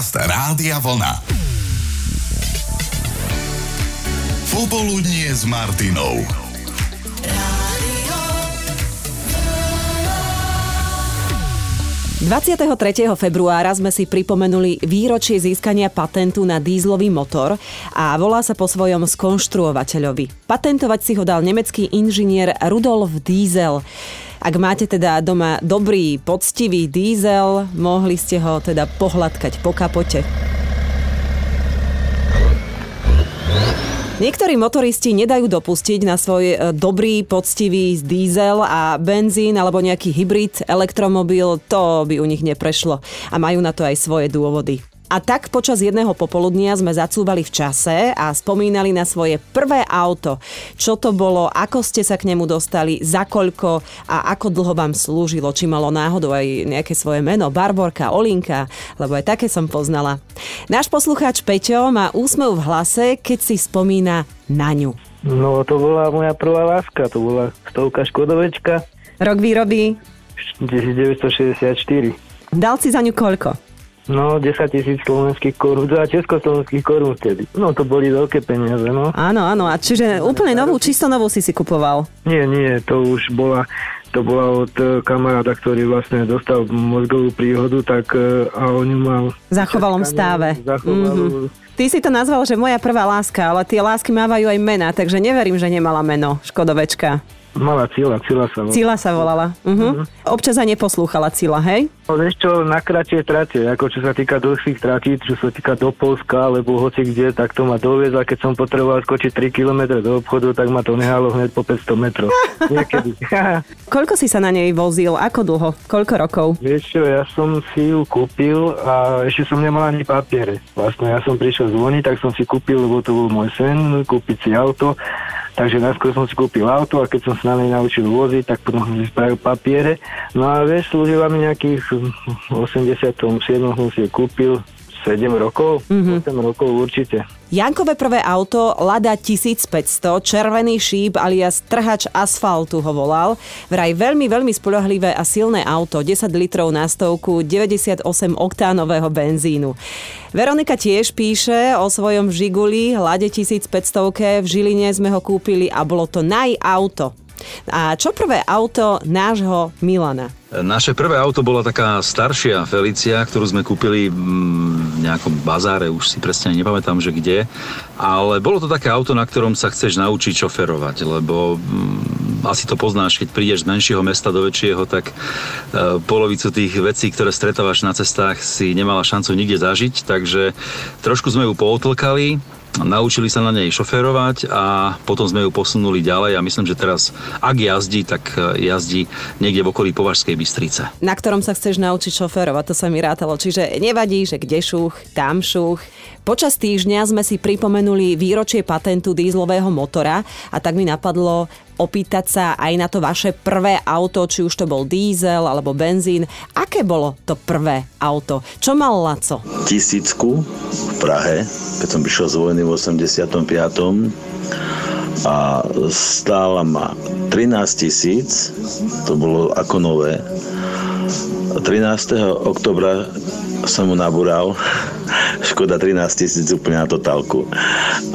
Podcast Rádia Vlna. Popoludnie s Martinou. 23. februára sme si pripomenuli výročie získania patentu na dízlový motor a volá sa po svojom skonštruovateľovi. Patentovať si ho dal nemecký inžinier Rudolf Diesel. Ak máte teda doma dobrý, poctivý diesel, mohli ste ho teda pohľadkať po kapote. Niektorí motoristi nedajú dopustiť na svoj e, dobrý, poctivý diesel a benzín alebo nejaký hybrid, elektromobil, to by u nich neprešlo. A majú na to aj svoje dôvody. A tak počas jedného popoludnia sme zacúvali v čase a spomínali na svoje prvé auto. Čo to bolo, ako ste sa k nemu dostali, za koľko a ako dlho vám slúžilo, či malo náhodou aj nejaké svoje meno, Barborka, Olinka, lebo aj také som poznala. Náš poslucháč Peťo má úsmev v hlase, keď si spomína na ňu. No to bola moja prvá láska, to bola stovka Škodovečka Rok výroby, 1964. dal si za ňu koľko? No, 10 tisíc slovenských korún, teda československých korún vtedy. No, to boli veľké peniaze, no. Áno, áno, a čiže úplne novú, čisto novú si si kupoval. Nie, nie, to už bola, to bola od e, kamaráda, ktorý vlastne dostal mozgovú príhodu, tak e, a on ju mal... V zachovalom stáve. Zachoval, Ty si to nazval, že moja prvá láska, ale tie lásky mávajú aj mena, takže neverím, že nemala meno Škodovečka. Mala Cila, Cila sa volala. Cila sa volala. Uh-huh. Občas aj neposlúchala Cila, hej? No, vieš čo, na kratie trate, ako čo sa týka dlhších tratí, čo sa týka do Polska, alebo hoci kde, tak to ma doviezla, keď som potreboval skočiť 3 km do obchodu, tak ma to nehalo hneď po 500 metrov. Niekedy. Koľko si sa na nej vozil? Ako dlho? Koľko rokov? Vieš čo, ja som si ju kúpil a ešte som nemal ani papiere. Vlastne ja som prišiel zvoniť, tak som si kúpil, lebo to bol môj sen, kúpiť si auto. Takže najskôr som si kúpil auto a keď som sa na nej naučil voziť, tak potom som si spravil papiere. No a vieš, slúžila mi nejakých v 87. som si kúpil 7 rokov, mm-hmm. 8 rokov určite. Jankové prvé auto Lada 1500, červený šíp alias trhač asfaltu ho volal. Vraj veľmi, veľmi spoľahlivé a silné auto, 10 litrov na stovku, 98 oktánového benzínu. Veronika tiež píše o svojom Žiguli, Lade 1500, v Žiline sme ho kúpili a bolo to najauto. A čo prvé auto nášho Milana? Naše prvé auto bola taká staršia Felicia, ktorú sme kúpili v nejakom bazáre, už si presne nepamätám, že kde. Ale bolo to také auto, na ktorom sa chceš naučiť šoferovať, lebo mm, asi to poznáš, keď prídeš z menšieho mesta do väčšieho, tak e, polovicu tých vecí, ktoré stretávaš na cestách, si nemala šancu nikde zažiť, takže trošku sme ju pootlkali, Naučili sa na nej šoférovať a potom sme ju posunuli ďalej a myslím, že teraz, ak jazdí, tak e, jazdí niekde v okolí Považskej Bystrice. Na ktorom sa chceš naučiť šoférovať, to sa mi rátalo. Čiže nevadí, že kde šuch, tam šuch. Počas týždňa sme si pripomenuli výročie patentu dízlového motora a tak mi napadlo opýtať sa aj na to vaše prvé auto, či už to bol dízel alebo benzín. Aké bolo to prvé auto? Čo mal Laco? tisícku v Prahe, keď som prišiel z vojny v 85. A stála ma 13 tisíc, to bolo ako nové. 13. oktobra som mu nabúral Škoda 13 tisíc úplne na totálku.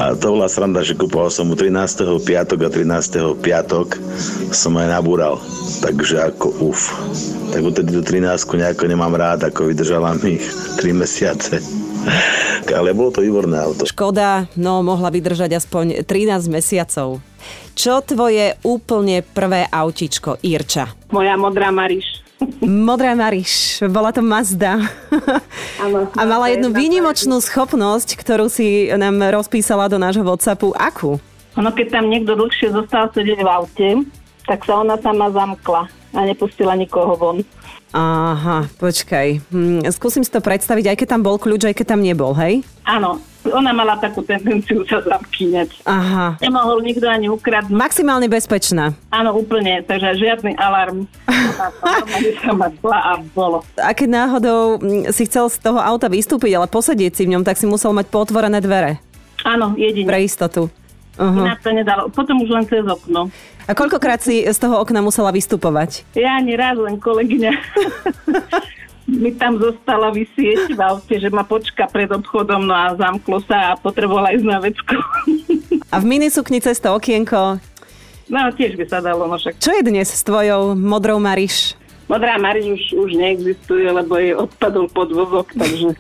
A to bola sranda, že kupoval som mu 13. piatok a 13. piatok som aj nabúral. Takže ako uf. Tak odtedy tú 13 nejako nemám rád, ako vydržala mi 3 mesiace. Ale bolo to výborné auto. Škoda, no mohla vydržať aspoň 13 mesiacov. Čo tvoje úplne prvé autičko, Irča? Moja modrá Mariš. Modrá Mariš, bola to Mazda. Áno, A mala jednu výnimočnú schopnosť, ktorú si nám rozpísala do nášho WhatsAppu. Akú? Ono, keď tam niekto dlhšie zostal sedieť v aute, tak sa ona sama zamkla a nepustila nikoho von. Aha, počkaj. Hm, skúsim si to predstaviť, aj keď tam bol kľúč, aj keď tam nebol, hej? Áno, ona mala takú tendenciu sa zamkýňať. Aha. Nemohol nikto ani ukradnúť. Maximálne bezpečná. Áno, úplne, takže žiadny alarm. A bolo. A keď náhodou hm, si chcel z toho auta vystúpiť, ale posedieť si v ňom, tak si musel mať potvorené dvere. Áno, jedine. Pre istotu. Uh-huh. To nedalo. Potom už len cez okno. A koľkokrát si z toho okna musela vystupovať? Ja ani raz, len kolegyňa. mi tam zostala vysieť v aute, že ma počka pred obchodom, no a zamklo sa a potrebovala ísť na vecku. A v minisukni cez to okienko. No tiež by sa dalo, no však. Čo je dnes s tvojou modrou Mariš? Modrá Mariš už, už neexistuje, lebo jej odpadol podvozok, takže...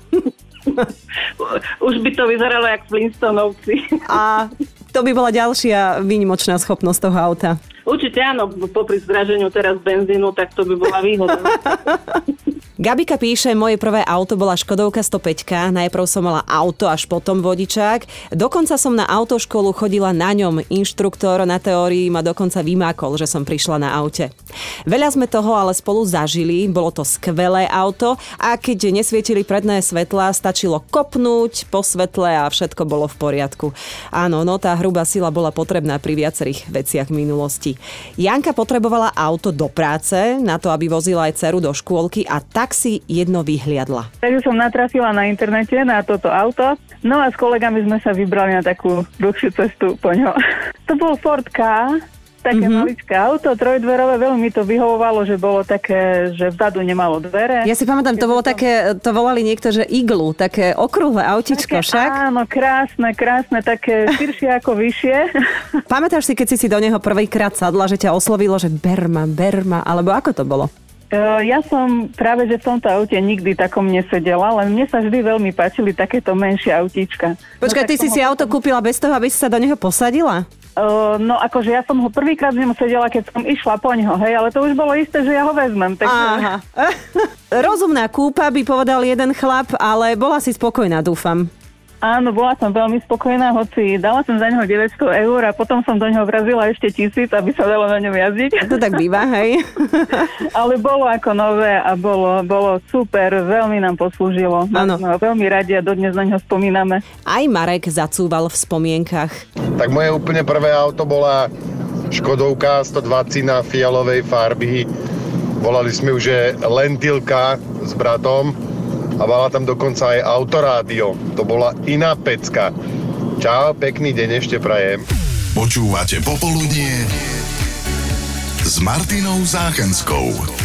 už by to vyzeralo jak Flintstonovci. A to by bola ďalšia výnimočná schopnosť toho auta. Určite áno, popri zdraženiu teraz benzínu, tak to by bola výhoda. Gabika píše, moje prvé auto bola Škodovka 105. Najprv som mala auto, až potom vodičák. Dokonca som na autoškolu chodila na ňom. Inštruktor na teórii ma dokonca vymákol, že som prišla na aute. Veľa sme toho ale spolu zažili, bolo to skvelé auto a keď nesvietili predné svetlá, stačilo kopnúť po svetle a všetko bolo v poriadku. Áno, no tá hrubá sila bola potrebná pri viacerých veciach minulosti. Janka potrebovala auto do práce, na to, aby vozila aj dceru do škôlky a tak si jedno vyhliadla. Takže som natrafila na internete na toto auto. No a s kolegami sme sa vybrali na takú dlhšiu cestu po ňo. To bol Ford K, také mm-hmm. maličké auto, trojdverové, veľmi mi to vyhovovalo, že bolo také, že vzadu nemalo dvere. Ja si pamätám, to bolo také, to volali niekto, že iglu, také okrúhle autičko také, však. Áno, krásne, krásne, také širšie ako vyššie. Pamätáš si, keď si si do neho prvýkrát sadla, že ťa oslovilo, že berma, berma, alebo ako to bolo? Ja som práve, že v tomto aute nikdy takom nesedela, len mne sa vždy veľmi páčili takéto menšie autíčka. Počkaj, no, ty si si auto kúpila bez toho, aby si sa do neho posadila? Uh, no akože ja som ho prvýkrát z ňom sedela, keď som išla po ňo, hej, ale to už bolo isté, že ja ho vezmem. Takže... Aha. Rozumná kúpa by povedal jeden chlap, ale bola si spokojná, dúfam. Áno, bola som veľmi spokojná, hoci dala som za neho 900 eur a potom som do neho vrazila ešte tisíc, aby sa dalo na ňom jazdiť. To tak býva, hej? Ale bolo ako nové a bolo, bolo super, veľmi nám poslúžilo. Áno. Veľmi radi a dodnes na ňo spomíname. Aj Marek zacúval v spomienkach. Tak moje úplne prvé auto bola Škodovka 120 na fialovej farby. Volali sme už, že Lentilka s bratom a mala tam dokonca aj autorádio. To bola iná pecka. Čau, pekný deň ešte prajem. Počúvate Popoludnie s Martinou Záchenskou.